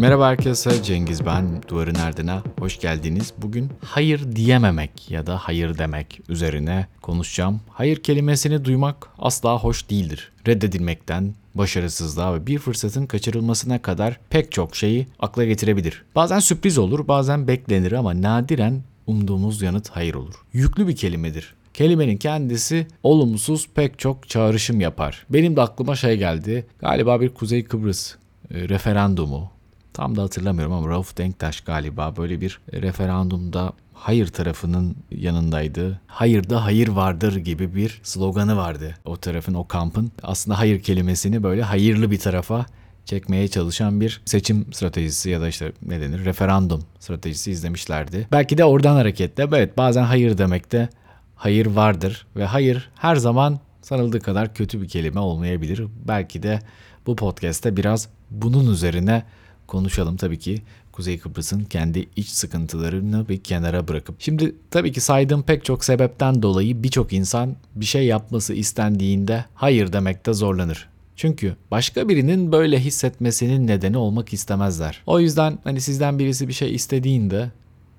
Merhaba herkese Cengiz ben Duvarın Ardına hoş geldiniz. Bugün hayır diyememek ya da hayır demek üzerine konuşacağım. Hayır kelimesini duymak asla hoş değildir. Reddedilmekten, başarısızlığa ve bir fırsatın kaçırılmasına kadar pek çok şeyi akla getirebilir. Bazen sürpriz olur, bazen beklenir ama nadiren umduğumuz yanıt hayır olur. Yüklü bir kelimedir. Kelimenin kendisi olumsuz pek çok çağrışım yapar. Benim de aklıma şey geldi. Galiba bir Kuzey Kıbrıs e, referandumu. Tam da hatırlamıyorum ama Rauf Denktaş galiba böyle bir referandumda hayır tarafının yanındaydı. Hayırda hayır vardır gibi bir sloganı vardı. O tarafın, o kampın aslında hayır kelimesini böyle hayırlı bir tarafa çekmeye çalışan bir seçim stratejisi ya da işte ne denir referandum stratejisi izlemişlerdi. Belki de oradan hareketle evet bazen hayır demekte hayır vardır ve hayır her zaman sanıldığı kadar kötü bir kelime olmayabilir. Belki de bu podcast'te biraz bunun üzerine konuşalım tabii ki. Kuzey Kıbrıs'ın kendi iç sıkıntılarını bir kenara bırakıp. Şimdi tabii ki saydığım pek çok sebepten dolayı birçok insan bir şey yapması istendiğinde hayır demekte zorlanır. Çünkü başka birinin böyle hissetmesinin nedeni olmak istemezler. O yüzden hani sizden birisi bir şey istediğinde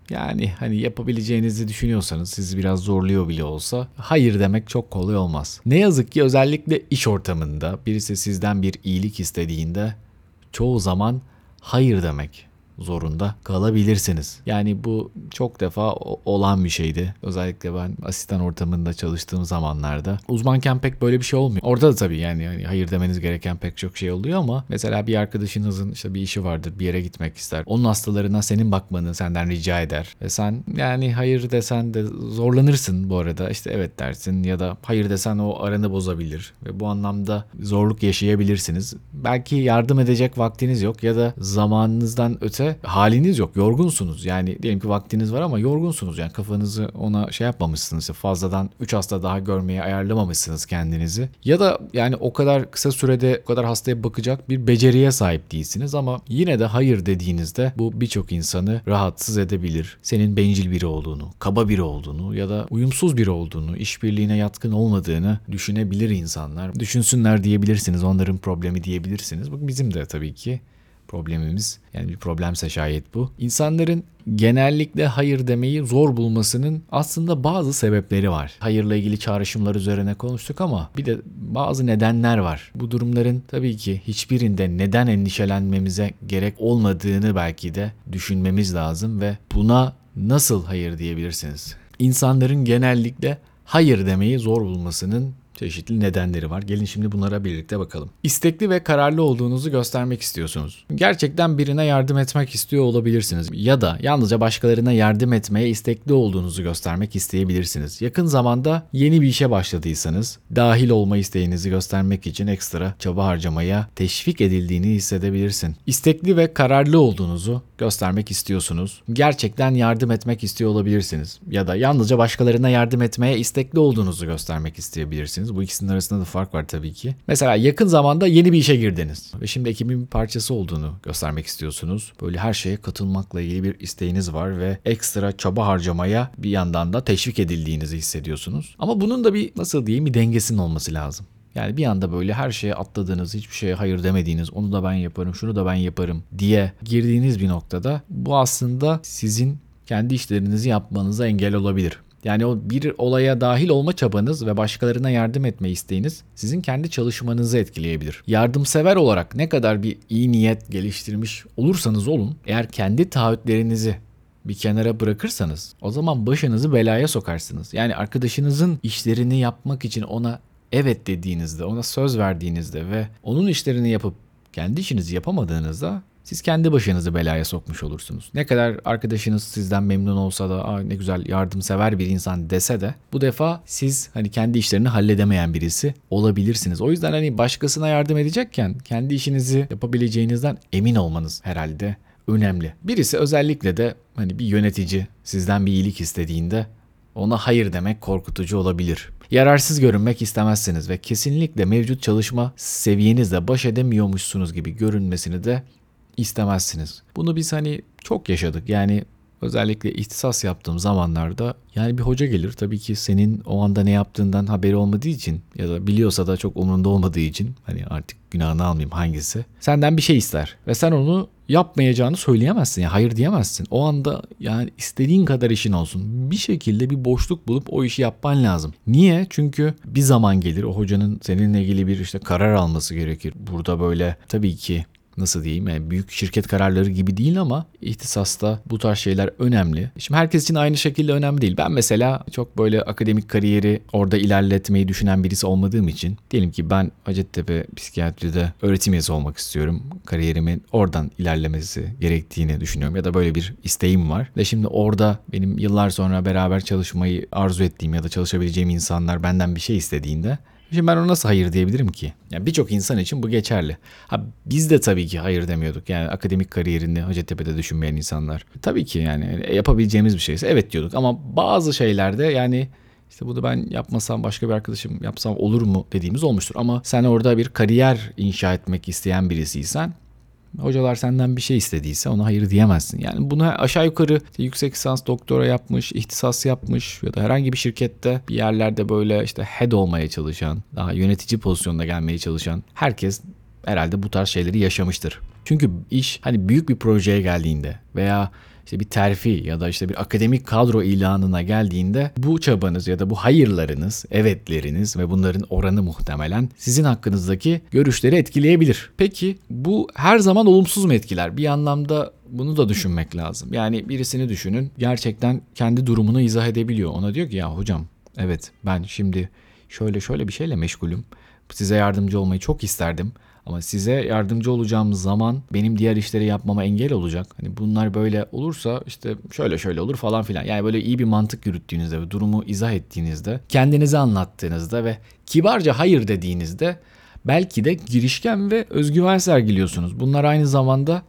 yani hani yapabileceğinizi düşünüyorsanız sizi biraz zorluyor bile olsa hayır demek çok kolay olmaz. Ne yazık ki özellikle iş ortamında birisi sizden bir iyilik istediğinde çoğu zaman hayır demek zorunda kalabilirsiniz. Yani bu çok defa olan bir şeydi. Özellikle ben asistan ortamında çalıştığım zamanlarda. Uzmanken pek böyle bir şey olmuyor. Orada da tabii yani, yani hayır demeniz gereken pek çok şey oluyor ama mesela bir arkadaşınızın işte bir işi vardır, bir yere gitmek ister. Onun hastalarına senin bakmanı senden rica eder. Ve sen yani hayır desen de zorlanırsın bu arada. İşte evet dersin ya da hayır desen o aranı bozabilir. Ve bu anlamda zorluk yaşayabilirsiniz. Belki yardım edecek vaktiniz yok ya da zamanınızdan öte haliniz yok. Yorgunsunuz. Yani diyelim ki vaktiniz var ama yorgunsunuz. Yani kafanızı ona şey yapmamışsınız. Fazladan 3 hasta daha görmeye ayarlamamışsınız kendinizi. Ya da yani o kadar kısa sürede o kadar hastaya bakacak bir beceriye sahip değilsiniz ama yine de hayır dediğinizde bu birçok insanı rahatsız edebilir. Senin bencil biri olduğunu, kaba biri olduğunu ya da uyumsuz biri olduğunu, işbirliğine yatkın olmadığını düşünebilir insanlar. Düşünsünler diyebilirsiniz. Onların problemi diyebilirsiniz. Bu bizim de tabii ki problemimiz. Yani bir problemse şayet bu. İnsanların genellikle hayır demeyi zor bulmasının aslında bazı sebepleri var. Hayırla ilgili çağrışımlar üzerine konuştuk ama bir de bazı nedenler var. Bu durumların tabii ki hiçbirinde neden endişelenmemize gerek olmadığını belki de düşünmemiz lazım ve buna nasıl hayır diyebilirsiniz? İnsanların genellikle hayır demeyi zor bulmasının çeşitli nedenleri var. Gelin şimdi bunlara birlikte bakalım. İstekli ve kararlı olduğunuzu göstermek istiyorsunuz. Gerçekten birine yardım etmek istiyor olabilirsiniz. Ya da yalnızca başkalarına yardım etmeye istekli olduğunuzu göstermek isteyebilirsiniz. Yakın zamanda yeni bir işe başladıysanız dahil olma isteğinizi göstermek için ekstra çaba harcamaya teşvik edildiğini hissedebilirsin. İstekli ve kararlı olduğunuzu göstermek istiyorsunuz. Gerçekten yardım etmek istiyor olabilirsiniz. Ya da yalnızca başkalarına yardım etmeye istekli olduğunuzu göstermek isteyebilirsiniz. Bu ikisinin arasında da fark var tabii ki. Mesela yakın zamanda yeni bir işe girdiniz ve şimdi ekibin bir parçası olduğunu göstermek istiyorsunuz. Böyle her şeye katılmakla ilgili bir isteğiniz var ve ekstra çaba harcamaya bir yandan da teşvik edildiğinizi hissediyorsunuz. Ama bunun da bir nasıl diyeyim bir dengesinin olması lazım. Yani bir anda böyle her şeye atladığınız, hiçbir şeye hayır demediğiniz, onu da ben yaparım, şunu da ben yaparım diye girdiğiniz bir noktada bu aslında sizin kendi işlerinizi yapmanıza engel olabilir. Yani o bir olaya dahil olma çabanız ve başkalarına yardım etme isteğiniz sizin kendi çalışmanızı etkileyebilir. Yardımsever olarak ne kadar bir iyi niyet geliştirmiş olursanız olun, eğer kendi taahhütlerinizi bir kenara bırakırsanız o zaman başınızı belaya sokarsınız. Yani arkadaşınızın işlerini yapmak için ona evet dediğinizde, ona söz verdiğinizde ve onun işlerini yapıp kendi işinizi yapamadığınızda siz kendi başınızı belaya sokmuş olursunuz. Ne kadar arkadaşınız sizden memnun olsa da Aa, ne güzel yardımsever bir insan dese de bu defa siz hani kendi işlerini halledemeyen birisi olabilirsiniz. O yüzden hani başkasına yardım edecekken kendi işinizi yapabileceğinizden emin olmanız herhalde önemli. Birisi özellikle de hani bir yönetici sizden bir iyilik istediğinde ona hayır demek korkutucu olabilir. Yararsız görünmek istemezsiniz ve kesinlikle mevcut çalışma seviyenizle baş edemiyormuşsunuz gibi görünmesini de istemezsiniz. Bunu biz hani çok yaşadık. Yani özellikle ihtisas yaptığım zamanlarda yani bir hoca gelir tabii ki senin o anda ne yaptığından haberi olmadığı için ya da biliyorsa da çok umurunda olmadığı için hani artık günahını almayayım hangisi senden bir şey ister ve sen onu yapmayacağını söyleyemezsin. Yani hayır diyemezsin. O anda yani istediğin kadar işin olsun. Bir şekilde bir boşluk bulup o işi yapman lazım. Niye? Çünkü bir zaman gelir o hocanın seninle ilgili bir işte karar alması gerekir. Burada böyle tabii ki nasıl diyeyim yani büyük şirket kararları gibi değil ama ihtisasta bu tarz şeyler önemli. Şimdi herkes için aynı şekilde önemli değil. Ben mesela çok böyle akademik kariyeri orada ilerletmeyi düşünen birisi olmadığım için diyelim ki ben Hacettepe psikiyatride öğretim üyesi olmak istiyorum. Kariyerimin oradan ilerlemesi gerektiğini düşünüyorum ya da böyle bir isteğim var. Ve şimdi orada benim yıllar sonra beraber çalışmayı arzu ettiğim ya da çalışabileceğim insanlar benden bir şey istediğinde Şimdi ben ona nasıl hayır diyebilirim ki? Yani birçok insan için bu geçerli. Ha biz de tabii ki hayır demiyorduk. Yani akademik kariyerini Hacettepe'de düşünmeyen insanlar. Tabii ki yani yapabileceğimiz bir şeyse evet diyorduk ama bazı şeylerde yani işte bunu ben yapmasam başka bir arkadaşım yapsam olur mu dediğimiz olmuştur. Ama sen orada bir kariyer inşa etmek isteyen birisiysen Hocalar senden bir şey istediyse ona hayır diyemezsin. Yani bunu aşağı yukarı yüksek lisans doktora yapmış, ihtisas yapmış ya da herhangi bir şirkette bir yerlerde böyle işte head olmaya çalışan, daha yönetici pozisyonuna gelmeye çalışan herkes herhalde bu tarz şeyleri yaşamıştır. Çünkü iş hani büyük bir projeye geldiğinde veya işte bir terfi ya da işte bir akademik kadro ilanına geldiğinde bu çabanız ya da bu hayırlarınız, evetleriniz ve bunların oranı muhtemelen sizin hakkınızdaki görüşleri etkileyebilir. Peki bu her zaman olumsuz mu etkiler? Bir anlamda bunu da düşünmek lazım. Yani birisini düşünün gerçekten kendi durumunu izah edebiliyor. Ona diyor ki ya hocam evet ben şimdi şöyle şöyle bir şeyle meşgulüm. Size yardımcı olmayı çok isterdim ama size yardımcı olacağım zaman benim diğer işleri yapmama engel olacak. Hani bunlar böyle olursa işte şöyle şöyle olur falan filan. Yani böyle iyi bir mantık yürüttüğünüzde ve durumu izah ettiğinizde, kendinizi anlattığınızda ve kibarca hayır dediğinizde belki de girişken ve özgüven sergiliyorsunuz. Bunlar aynı zamanda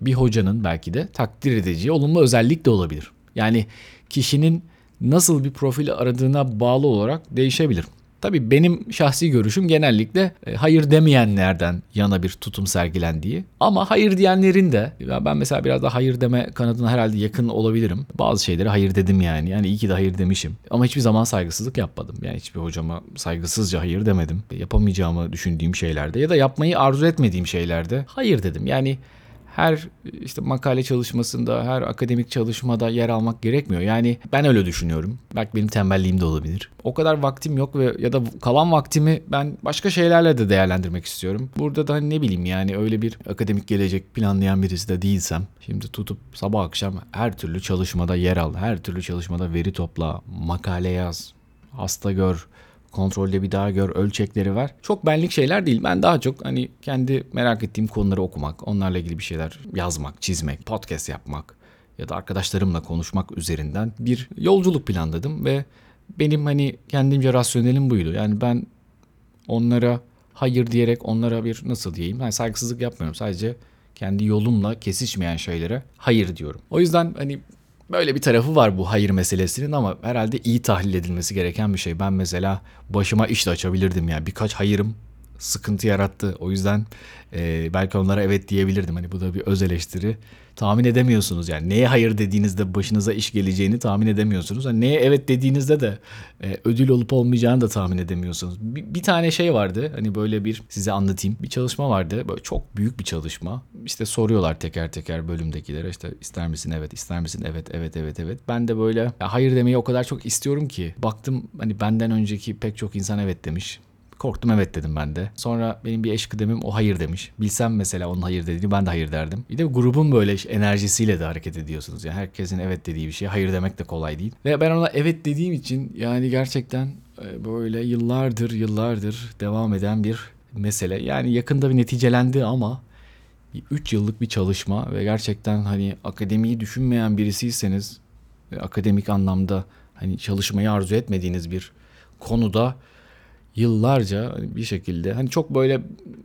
bir hocanın belki de takdir edeceği olumlu özellik de olabilir. Yani kişinin nasıl bir profil aradığına bağlı olarak değişebilir. Tabii benim şahsi görüşüm genellikle e, hayır demeyenlerden yana bir tutum sergilendiği. Ama hayır diyenlerin de ben mesela biraz da hayır deme kanadına herhalde yakın olabilirim. Bazı şeylere hayır dedim yani. Yani iyi ki de hayır demişim. Ama hiçbir zaman saygısızlık yapmadım. Yani hiçbir hocama saygısızca hayır demedim. Yapamayacağımı düşündüğüm şeylerde ya da yapmayı arzu etmediğim şeylerde hayır dedim. Yani her işte makale çalışmasında, her akademik çalışmada yer almak gerekmiyor. Yani ben öyle düşünüyorum. Belki benim tembelliğim de olabilir. O kadar vaktim yok ve ya da kalan vaktimi ben başka şeylerle de değerlendirmek istiyorum. Burada da ne bileyim yani öyle bir akademik gelecek planlayan birisi de değilsem şimdi tutup sabah akşam her türlü çalışmada yer al, her türlü çalışmada veri topla, makale yaz, hasta gör, kontrolde bir daha gör ölçekleri var. Çok benlik şeyler değil. Ben daha çok hani kendi merak ettiğim konuları okumak, onlarla ilgili bir şeyler yazmak, çizmek, podcast yapmak ya da arkadaşlarımla konuşmak üzerinden bir yolculuk planladım ve benim hani kendimce rasyonelim buydu. Yani ben onlara hayır diyerek onlara bir nasıl diyeyim yani saygısızlık yapmıyorum. Sadece kendi yolumla kesişmeyen şeylere hayır diyorum. O yüzden hani Böyle bir tarafı var bu hayır meselesinin ama herhalde iyi tahlil edilmesi gereken bir şey. Ben mesela başıma iş de açabilirdim yani birkaç hayırım sıkıntı yarattı. O yüzden e, belki onlara evet diyebilirdim. Hani bu da bir öz eleştiri. Tahmin edemiyorsunuz yani neye hayır dediğinizde başınıza iş geleceğini tahmin edemiyorsunuz. Hani neye evet dediğinizde de e, ödül olup olmayacağını da tahmin edemiyorsunuz. Bir, bir tane şey vardı hani böyle bir size anlatayım. Bir çalışma vardı böyle çok büyük bir çalışma. İşte soruyorlar teker teker bölümdekilere işte ister misin evet ister misin evet evet evet evet. Ben de böyle hayır demeyi o kadar çok istiyorum ki baktım hani benden önceki pek çok insan evet demiş. Korktum evet dedim ben de. Sonra benim bir eş kıdemim o hayır demiş. Bilsem mesela onun hayır dediğini ben de hayır derdim. Bir de grubun böyle enerjisiyle de hareket ediyorsunuz. Yani herkesin evet dediği bir şey hayır demek de kolay değil. Ve ben ona evet dediğim için yani gerçekten e, böyle yıllardır yıllardır devam eden bir mesele. Yani yakında bir neticelendi ama 3 yıllık bir çalışma ve gerçekten hani akademiyi düşünmeyen birisiyseniz akademik anlamda hani çalışmayı arzu etmediğiniz bir konuda yıllarca bir şekilde hani çok böyle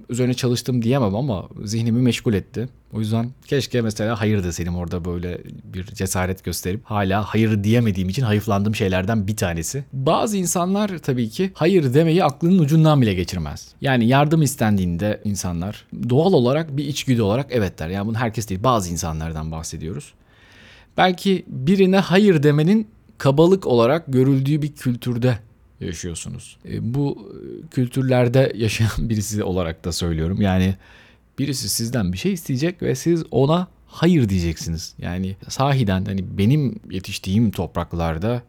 üzerine çalıştım diyemem ama zihnimi meşgul etti. O yüzden keşke mesela hayır deseydim orada böyle bir cesaret gösterip hala hayır diyemediğim için hayıflandığım şeylerden bir tanesi. Bazı insanlar tabii ki hayır demeyi aklının ucundan bile geçirmez. Yani yardım istendiğinde insanlar doğal olarak bir içgüdü olarak evet der. Yani bunu herkes değil bazı insanlardan bahsediyoruz. Belki birine hayır demenin kabalık olarak görüldüğü bir kültürde yaşıyorsunuz. E, bu e, kültürlerde yaşayan birisi olarak da söylüyorum. Yani birisi sizden bir şey isteyecek ve siz ona hayır diyeceksiniz. Yani sahiden hani benim yetiştiğim topraklarda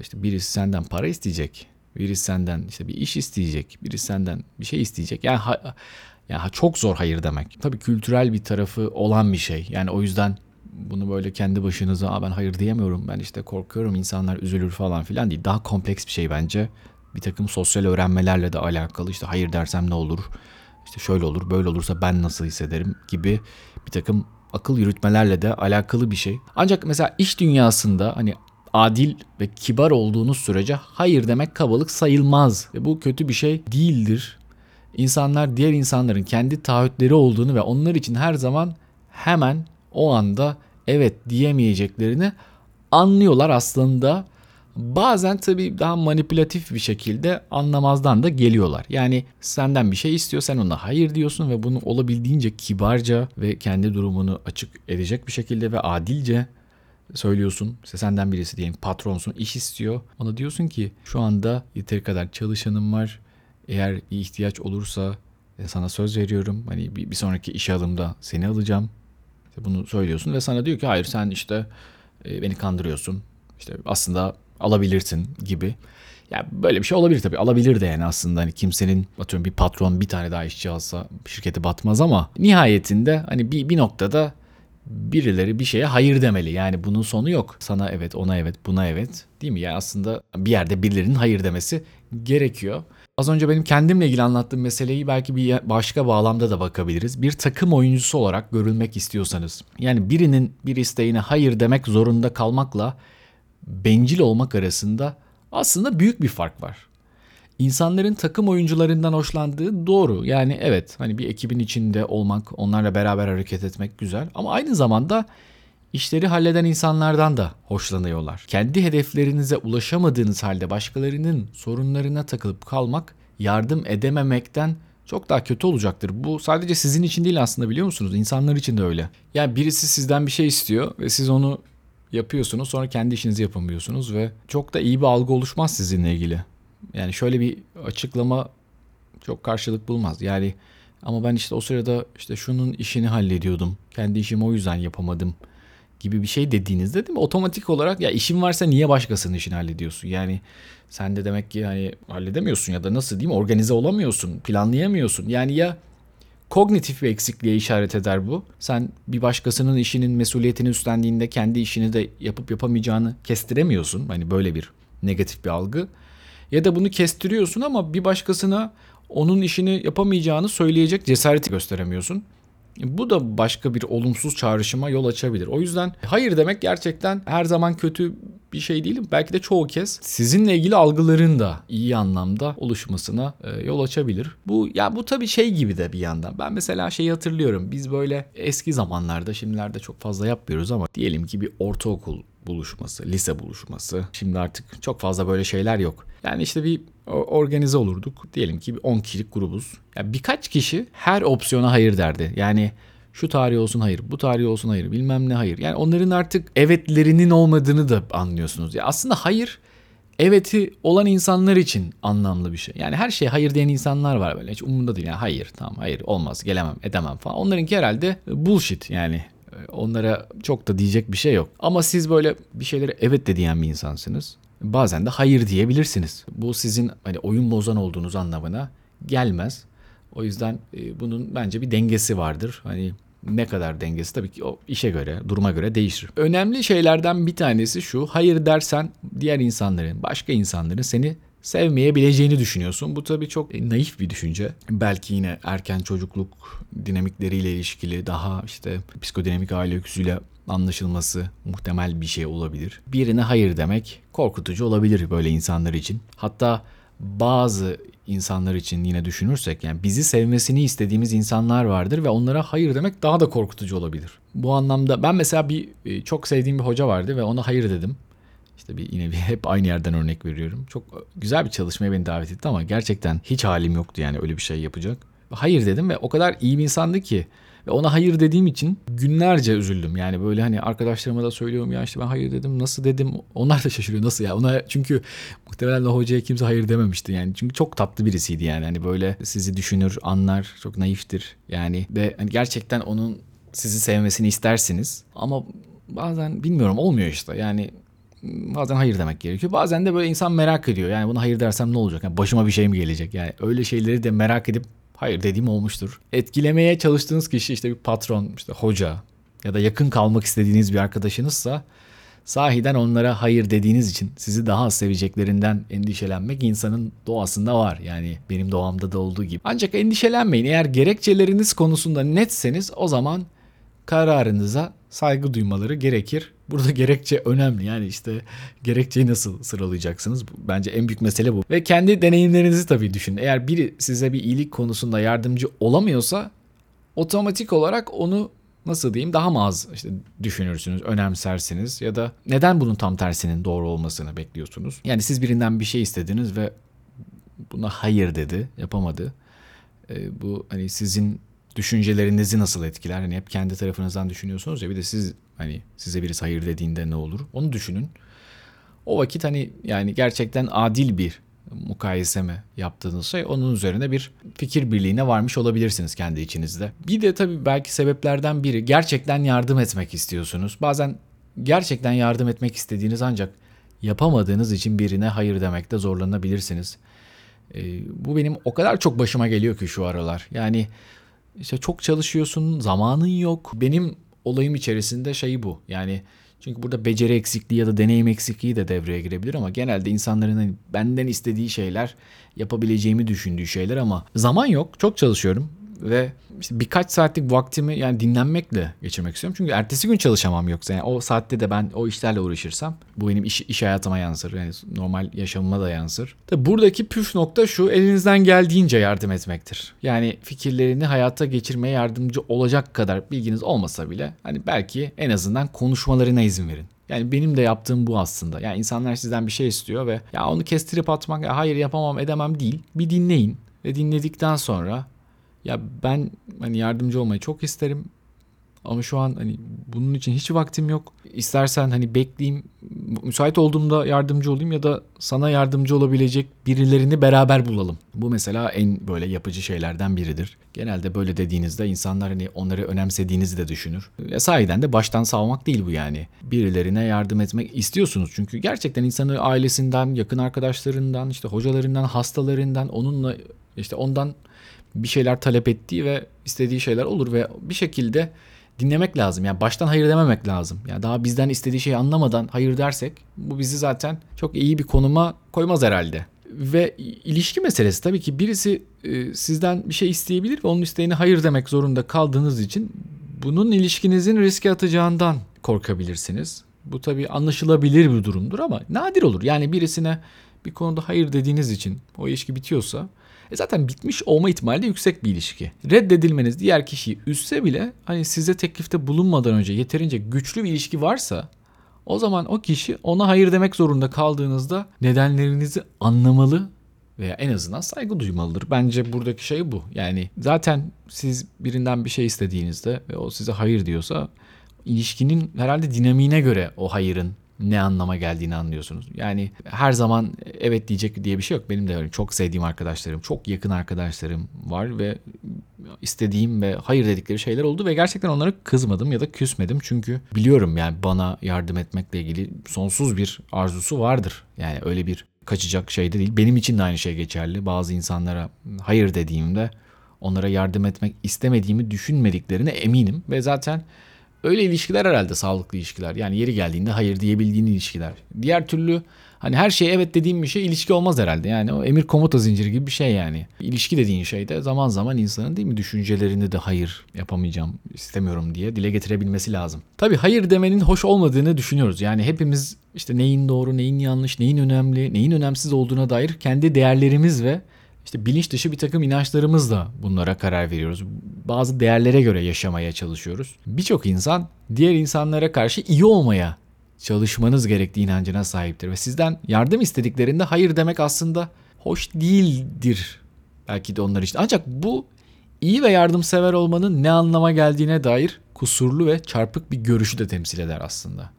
işte birisi senden para isteyecek. Birisi senden işte bir iş isteyecek. Birisi senden bir şey isteyecek. Yani ha, yani çok zor hayır demek. Tabii kültürel bir tarafı olan bir şey. Yani o yüzden bunu böyle kendi başınıza ben hayır diyemiyorum ben işte korkuyorum insanlar üzülür falan filan değil. Daha kompleks bir şey bence. Bir takım sosyal öğrenmelerle de alakalı işte hayır dersem ne olur işte şöyle olur böyle olursa ben nasıl hissederim gibi bir takım akıl yürütmelerle de alakalı bir şey. Ancak mesela iş dünyasında hani adil ve kibar olduğunuz sürece hayır demek kabalık sayılmaz. Ve bu kötü bir şey değildir. İnsanlar diğer insanların kendi taahhütleri olduğunu ve onlar için her zaman hemen o anda evet diyemeyeceklerini anlıyorlar aslında. Bazen tabii daha manipülatif bir şekilde anlamazdan da geliyorlar. Yani senden bir şey istiyor sen ona hayır diyorsun ve bunu olabildiğince kibarca ve kendi durumunu açık edecek bir şekilde ve adilce söylüyorsun. İşte senden birisi diyelim patronsun iş istiyor. Ona diyorsun ki şu anda yeteri kadar çalışanım var. Eğer bir ihtiyaç olursa e, sana söz veriyorum. Hani bir, sonraki iş alımda seni alacağım. Bunu söylüyorsun ve sana diyor ki hayır sen işte e, beni kandırıyorsun. İşte aslında alabilirsin gibi. Ya böyle bir şey olabilir tabii. Alabilir de yani aslında hani kimsenin atıyorum bir patron bir tane daha işçi alsa şirketi batmaz ama nihayetinde hani bir, bir noktada birileri bir şeye hayır demeli. Yani bunun sonu yok. Sana evet, ona evet, buna evet. Değil mi? Yani aslında bir yerde birilerinin hayır demesi gerekiyor. Az önce benim kendimle ilgili anlattığım meseleyi belki bir başka bağlamda da bakabiliriz. Bir takım oyuncusu olarak görülmek istiyorsanız. Yani birinin bir isteğine hayır demek zorunda kalmakla bencil olmak arasında aslında büyük bir fark var. İnsanların takım oyuncularından hoşlandığı doğru. Yani evet hani bir ekibin içinde olmak, onlarla beraber hareket etmek güzel. Ama aynı zamanda işleri halleden insanlardan da hoşlanıyorlar. Kendi hedeflerinize ulaşamadığınız halde başkalarının sorunlarına takılıp kalmak yardım edememekten çok daha kötü olacaktır. Bu sadece sizin için değil aslında biliyor musunuz? İnsanlar için de öyle. Yani birisi sizden bir şey istiyor ve siz onu yapıyorsunuz sonra kendi işinizi yapamıyorsunuz ve çok da iyi bir algı oluşmaz sizinle ilgili. Yani şöyle bir açıklama çok karşılık bulmaz. Yani ama ben işte o sırada işte şunun işini hallediyordum. Kendi işimi o yüzden yapamadım gibi bir şey dediğinizde değil mi? Otomatik olarak ya işin varsa niye başkasının işini hallediyorsun? Yani sen de demek ki yani halledemiyorsun ya da nasıl diyeyim organize olamıyorsun, planlayamıyorsun. Yani ya kognitif bir eksikliğe işaret eder bu. Sen bir başkasının işinin mesuliyetini üstlendiğinde kendi işini de yapıp yapamayacağını kestiremiyorsun. Hani böyle bir negatif bir algı. Ya da bunu kestiriyorsun ama bir başkasına onun işini yapamayacağını söyleyecek cesareti gösteremiyorsun. Bu da başka bir olumsuz çağrışıma yol açabilir. O yüzden hayır demek gerçekten her zaman kötü bir şey değil. Belki de çoğu kez sizinle ilgili algıların da iyi anlamda oluşmasına e, yol açabilir. Bu ya bu tabii şey gibi de bir yandan. Ben mesela şeyi hatırlıyorum. Biz böyle eski zamanlarda şimdilerde çok fazla yapmıyoruz ama diyelim ki bir ortaokul buluşması, lise buluşması. Şimdi artık çok fazla böyle şeyler yok. Yani işte bir organize olurduk. Diyelim ki 10 kişilik grubuz. Yani birkaç kişi her opsiyona hayır derdi. Yani şu tarih olsun hayır, bu tarih olsun hayır, bilmem ne hayır. Yani onların artık evetlerinin olmadığını da anlıyorsunuz. Ya aslında hayır eveti olan insanlar için anlamlı bir şey. Yani her şeye hayır diyen insanlar var böyle. Hiç umurunda değil. Yani hayır tamam hayır olmaz gelemem edemem falan. Onlarınki herhalde bullshit yani. Onlara çok da diyecek bir şey yok. Ama siz böyle bir şeylere evet de diyen bir insansınız. Bazen de hayır diyebilirsiniz. Bu sizin hani oyun bozan olduğunuz anlamına gelmez. O yüzden e, bunun bence bir dengesi vardır. Hani ne kadar dengesi tabii ki o işe göre, duruma göre değişir. Önemli şeylerden bir tanesi şu. Hayır dersen diğer insanların, başka insanların seni sevmeyebileceğini düşünüyorsun. Bu tabii çok e, naif bir düşünce. Belki yine erken çocukluk dinamikleriyle ilişkili daha işte psikodinamik aile öyküsüyle anlaşılması muhtemel bir şey olabilir. Birine hayır demek korkutucu olabilir böyle insanlar için. Hatta bazı insanlar için yine düşünürsek yani bizi sevmesini istediğimiz insanlar vardır ve onlara hayır demek daha da korkutucu olabilir. Bu anlamda ben mesela bir e, çok sevdiğim bir hoca vardı ve ona hayır dedim. İşte bir yine bir hep aynı yerden örnek veriyorum. Çok güzel bir çalışmaya beni davet etti ama gerçekten hiç halim yoktu yani öyle bir şey yapacak. Hayır dedim ve o kadar iyi bir insandı ki Ve ona hayır dediğim için günlerce üzüldüm. Yani böyle hani arkadaşlarıma da söylüyorum ya işte ben hayır dedim nasıl dedim. Onlar da şaşırıyor nasıl ya. Ona çünkü muhtemelen o hocaya kimse hayır dememişti yani. Çünkü çok tatlı birisiydi yani. Hani böyle sizi düşünür, anlar, çok naiftir. Yani ve hani gerçekten onun sizi sevmesini istersiniz. Ama bazen bilmiyorum olmuyor işte. Yani bazen hayır demek gerekiyor. Bazen de böyle insan merak ediyor. Yani buna hayır dersem ne olacak? Yani başıma bir şey mi gelecek? Yani öyle şeyleri de merak edip hayır dediğim olmuştur. Etkilemeye çalıştığınız kişi işte bir patron, işte hoca ya da yakın kalmak istediğiniz bir arkadaşınızsa sahiden onlara hayır dediğiniz için sizi daha az seveceklerinden endişelenmek insanın doğasında var. Yani benim doğamda da olduğu gibi. Ancak endişelenmeyin. Eğer gerekçeleriniz konusunda netseniz o zaman kararınıza saygı duymaları gerekir. Burada gerekçe önemli. Yani işte gerekçeyi nasıl sıralayacaksınız? Bence en büyük mesele bu. Ve kendi deneyimlerinizi tabii düşünün. Eğer biri size bir iyilik konusunda yardımcı olamıyorsa otomatik olarak onu nasıl diyeyim daha mı az işte düşünürsünüz, önemsersiniz ya da neden bunun tam tersinin doğru olmasını bekliyorsunuz? Yani siz birinden bir şey istediniz ve buna hayır dedi, yapamadı. E, bu hani sizin düşüncelerinizi nasıl etkiler? Hani hep kendi tarafınızdan düşünüyorsunuz ya bir de siz hani size birisi hayır dediğinde ne olur? Onu düşünün. O vakit hani yani gerçekten adil bir mukayese mi yaptığınız şey onun üzerine bir fikir birliğine varmış olabilirsiniz kendi içinizde. Bir de tabii belki sebeplerden biri gerçekten yardım etmek istiyorsunuz. Bazen gerçekten yardım etmek istediğiniz ancak yapamadığınız için birine hayır demekte zorlanabilirsiniz. Ee, bu benim o kadar çok başıma geliyor ki şu aralar. Yani işte çok çalışıyorsun, zamanın yok. Benim olayım içerisinde şey bu. Yani çünkü burada beceri eksikliği ya da deneyim eksikliği de devreye girebilir ama genelde insanların hani benden istediği şeyler yapabileceğimi düşündüğü şeyler ama zaman yok. Çok çalışıyorum ve işte birkaç saatlik vaktimi yani dinlenmekle geçirmek istiyorum. Çünkü ertesi gün çalışamam yoksa yani o saatte de ben o işlerle uğraşırsam bu benim iş, iş hayatıma yansır. Yani normal yaşamıma da yansır. Tabii buradaki püf nokta şu elinizden geldiğince yardım etmektir. Yani fikirlerini hayata geçirmeye yardımcı olacak kadar bilginiz olmasa bile hani belki en azından konuşmalarına izin verin. Yani benim de yaptığım bu aslında. Yani insanlar sizden bir şey istiyor ve ya onu kestirip atmak, ya hayır yapamam edemem değil. Bir dinleyin ve dinledikten sonra ya ben hani yardımcı olmayı çok isterim ama şu an hani bunun için hiç vaktim yok. İstersen hani bekleyeyim, müsait olduğumda yardımcı olayım ya da sana yardımcı olabilecek birilerini beraber bulalım. Bu mesela en böyle yapıcı şeylerden biridir. Genelde böyle dediğinizde insanlar hani onları önemsediğinizi de düşünür. Ve sahiden de baştan savmak değil bu yani. Birilerine yardım etmek istiyorsunuz çünkü gerçekten insanı ailesinden, yakın arkadaşlarından, işte hocalarından, hastalarından, onunla işte ondan bir şeyler talep ettiği ve istediği şeyler olur ve bir şekilde dinlemek lazım. Yani baştan hayır dememek lazım. Yani daha bizden istediği şeyi anlamadan hayır dersek bu bizi zaten çok iyi bir konuma koymaz herhalde. Ve ilişki meselesi tabii ki birisi e, sizden bir şey isteyebilir ve onun isteğine hayır demek zorunda kaldığınız için bunun ilişkinizin riske atacağından korkabilirsiniz. Bu tabii anlaşılabilir bir durumdur ama nadir olur. Yani birisine bir konuda hayır dediğiniz için o ilişki bitiyorsa e zaten bitmiş olma ihtimali de yüksek bir ilişki. Reddedilmeniz diğer kişiyi üstse bile hani size teklifte bulunmadan önce yeterince güçlü bir ilişki varsa o zaman o kişi ona hayır demek zorunda kaldığınızda nedenlerinizi anlamalı veya en azından saygı duymalıdır. Bence buradaki şey bu. Yani zaten siz birinden bir şey istediğinizde ve o size hayır diyorsa ilişkinin herhalde dinamiğine göre o hayırın ne anlama geldiğini anlıyorsunuz. Yani her zaman evet diyecek diye bir şey yok. Benim de öyle çok sevdiğim arkadaşlarım, çok yakın arkadaşlarım var ve istediğim ve hayır dedikleri şeyler oldu ve gerçekten onlara kızmadım ya da küsmedim. Çünkü biliyorum yani bana yardım etmekle ilgili sonsuz bir arzusu vardır. Yani öyle bir kaçacak şey de değil. Benim için de aynı şey geçerli. Bazı insanlara hayır dediğimde onlara yardım etmek istemediğimi düşünmediklerine eminim ve zaten Öyle ilişkiler herhalde sağlıklı ilişkiler. Yani yeri geldiğinde hayır diyebildiğin ilişkiler. Diğer türlü hani her şey evet dediğim bir şey ilişki olmaz herhalde. Yani o emir komuta zinciri gibi bir şey yani. İlişki dediğin şey de zaman zaman insanın değil mi düşüncelerini de hayır yapamayacağım, istemiyorum diye dile getirebilmesi lazım. Tabii hayır demenin hoş olmadığını düşünüyoruz. Yani hepimiz işte neyin doğru, neyin yanlış, neyin önemli, neyin önemsiz olduğuna dair kendi değerlerimiz ve işte bilinç dışı bir takım inançlarımızla bunlara karar veriyoruz. Bazı değerlere göre yaşamaya çalışıyoruz. Birçok insan diğer insanlara karşı iyi olmaya çalışmanız gerektiği inancına sahiptir ve sizden yardım istediklerinde hayır demek aslında hoş değildir belki de onlar için. Ancak bu İyi ve yardımsever olmanın ne anlama geldiğine dair kusurlu ve çarpık bir görüşü de temsil eder aslında.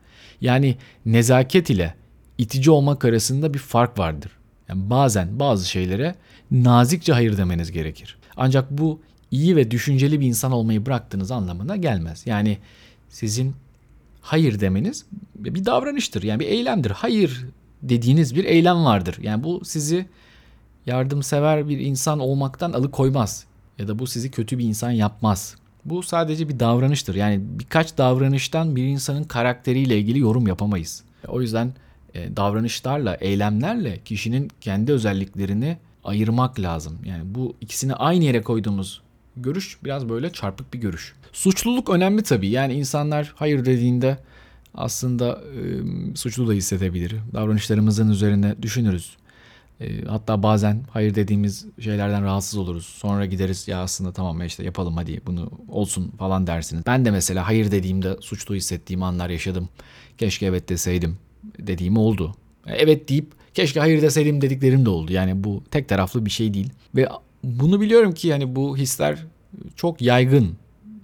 Yani nezaket ile itici olmak arasında bir fark vardır. Yani bazen bazı şeylere nazikçe hayır demeniz gerekir. Ancak bu iyi ve düşünceli bir insan olmayı bıraktığınız anlamına gelmez. Yani sizin hayır demeniz bir davranıştır. Yani bir eylemdir. Hayır dediğiniz bir eylem vardır. Yani bu sizi yardımsever bir insan olmaktan alıkoymaz. Ya da bu sizi kötü bir insan yapmaz. Bu sadece bir davranıştır. Yani birkaç davranıştan bir insanın karakteriyle ilgili yorum yapamayız. O yüzden e, davranışlarla, eylemlerle kişinin kendi özelliklerini ayırmak lazım. Yani bu ikisini aynı yere koyduğumuz görüş biraz böyle çarpık bir görüş. Suçluluk önemli tabii. Yani insanlar hayır dediğinde aslında e, suçlu da hissedebilir. Davranışlarımızın üzerine düşünürüz. E, hatta bazen hayır dediğimiz şeylerden rahatsız oluruz. Sonra gideriz ya aslında tamam işte yapalım hadi bunu olsun falan dersiniz. Ben de mesela hayır dediğimde suçlu hissettiğim anlar yaşadım. Keşke evet deseydim dediğim oldu. Evet deyip keşke hayır deseydim dediklerim de oldu. Yani bu tek taraflı bir şey değil. Ve bunu biliyorum ki yani bu hisler çok yaygın.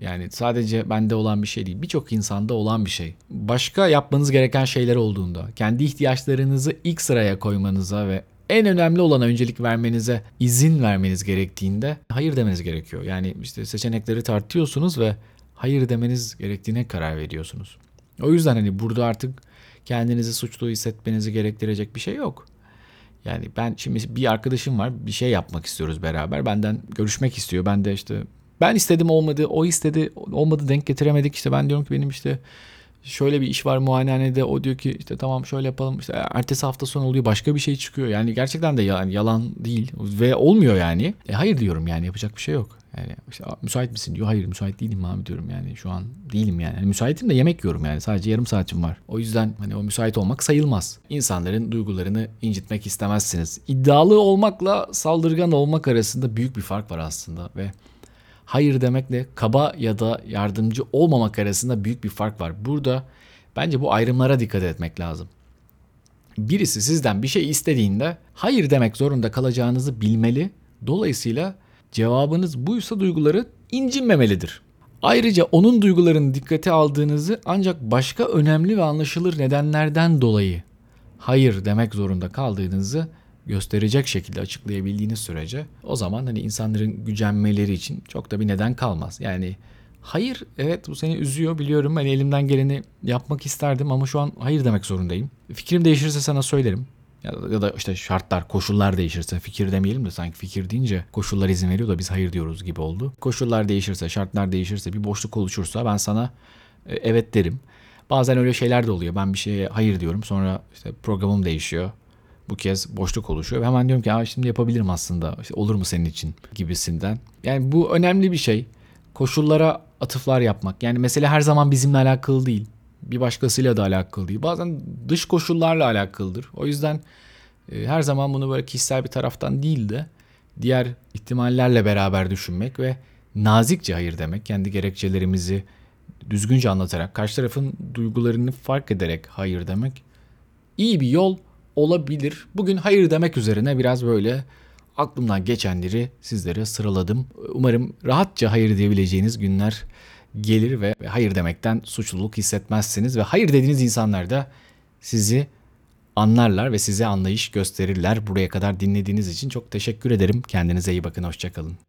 Yani sadece bende olan bir şey değil. Birçok insanda olan bir şey. Başka yapmanız gereken şeyler olduğunda, kendi ihtiyaçlarınızı ilk sıraya koymanıza ve en önemli olana öncelik vermenize izin vermeniz gerektiğinde hayır demeniz gerekiyor. Yani işte seçenekleri tartıyorsunuz ve hayır demeniz gerektiğine karar veriyorsunuz. O yüzden hani burada artık kendinizi suçlu hissetmenizi gerektirecek bir şey yok. Yani ben şimdi bir arkadaşım var bir şey yapmak istiyoruz beraber. Benden görüşmek istiyor. Ben de işte ben istedim olmadı, o istedi olmadı denk getiremedik. İşte ben diyorum ki benim işte şöyle bir iş var muayenehanede o diyor ki işte tamam şöyle yapalım işte ertesi hafta sonu oluyor başka bir şey çıkıyor. Yani gerçekten de yalan, yalan değil ve olmuyor yani. E, hayır diyorum yani yapacak bir şey yok. Yani işte müsait misin diyor. Hayır müsait değilim abi diyorum yani şu an değilim yani. yani. Müsaitim de yemek yiyorum yani sadece yarım saatim var. O yüzden hani o müsait olmak sayılmaz. İnsanların duygularını incitmek istemezsiniz. İddialı olmakla saldırgan olmak arasında büyük bir fark var aslında ve hayır demekle kaba ya da yardımcı olmamak arasında büyük bir fark var. Burada bence bu ayrımlara dikkat etmek lazım. Birisi sizden bir şey istediğinde hayır demek zorunda kalacağınızı bilmeli. Dolayısıyla cevabınız buysa duyguları incinmemelidir. Ayrıca onun duygularını dikkate aldığınızı ancak başka önemli ve anlaşılır nedenlerden dolayı hayır demek zorunda kaldığınızı gösterecek şekilde açıklayabildiğiniz sürece o zaman hani insanların gücenmeleri için çok da bir neden kalmaz. Yani hayır evet bu seni üzüyor biliyorum hani elimden geleni yapmak isterdim ama şu an hayır demek zorundayım. Fikrim değişirse sana söylerim. Ya da, ya da işte şartlar, koşullar değişirse fikir demeyelim de sanki fikir deyince koşullar izin veriyor da biz hayır diyoruz gibi oldu. Koşullar değişirse, şartlar değişirse, bir boşluk oluşursa ben sana e, evet derim. Bazen öyle şeyler de oluyor. Ben bir şeye hayır diyorum. Sonra işte programım değişiyor bu kez boşluk oluşuyor. Ve hemen diyorum ki Aa, şimdi yapabilirim aslında. İşte olur mu senin için gibisinden. Yani bu önemli bir şey. Koşullara atıflar yapmak. Yani mesele her zaman bizimle alakalı değil. Bir başkasıyla da alakalı değil. Bazen dış koşullarla alakalıdır. O yüzden e, her zaman bunu böyle kişisel bir taraftan değil de diğer ihtimallerle beraber düşünmek ve nazikçe hayır demek. Kendi gerekçelerimizi düzgünce anlatarak, karşı tarafın duygularını fark ederek hayır demek iyi bir yol olabilir. Bugün hayır demek üzerine biraz böyle aklımdan geçenleri sizlere sıraladım. Umarım rahatça hayır diyebileceğiniz günler gelir ve hayır demekten suçluluk hissetmezsiniz ve hayır dediğiniz insanlar da sizi anlarlar ve size anlayış gösterirler. Buraya kadar dinlediğiniz için çok teşekkür ederim. Kendinize iyi bakın. Hoşçakalın.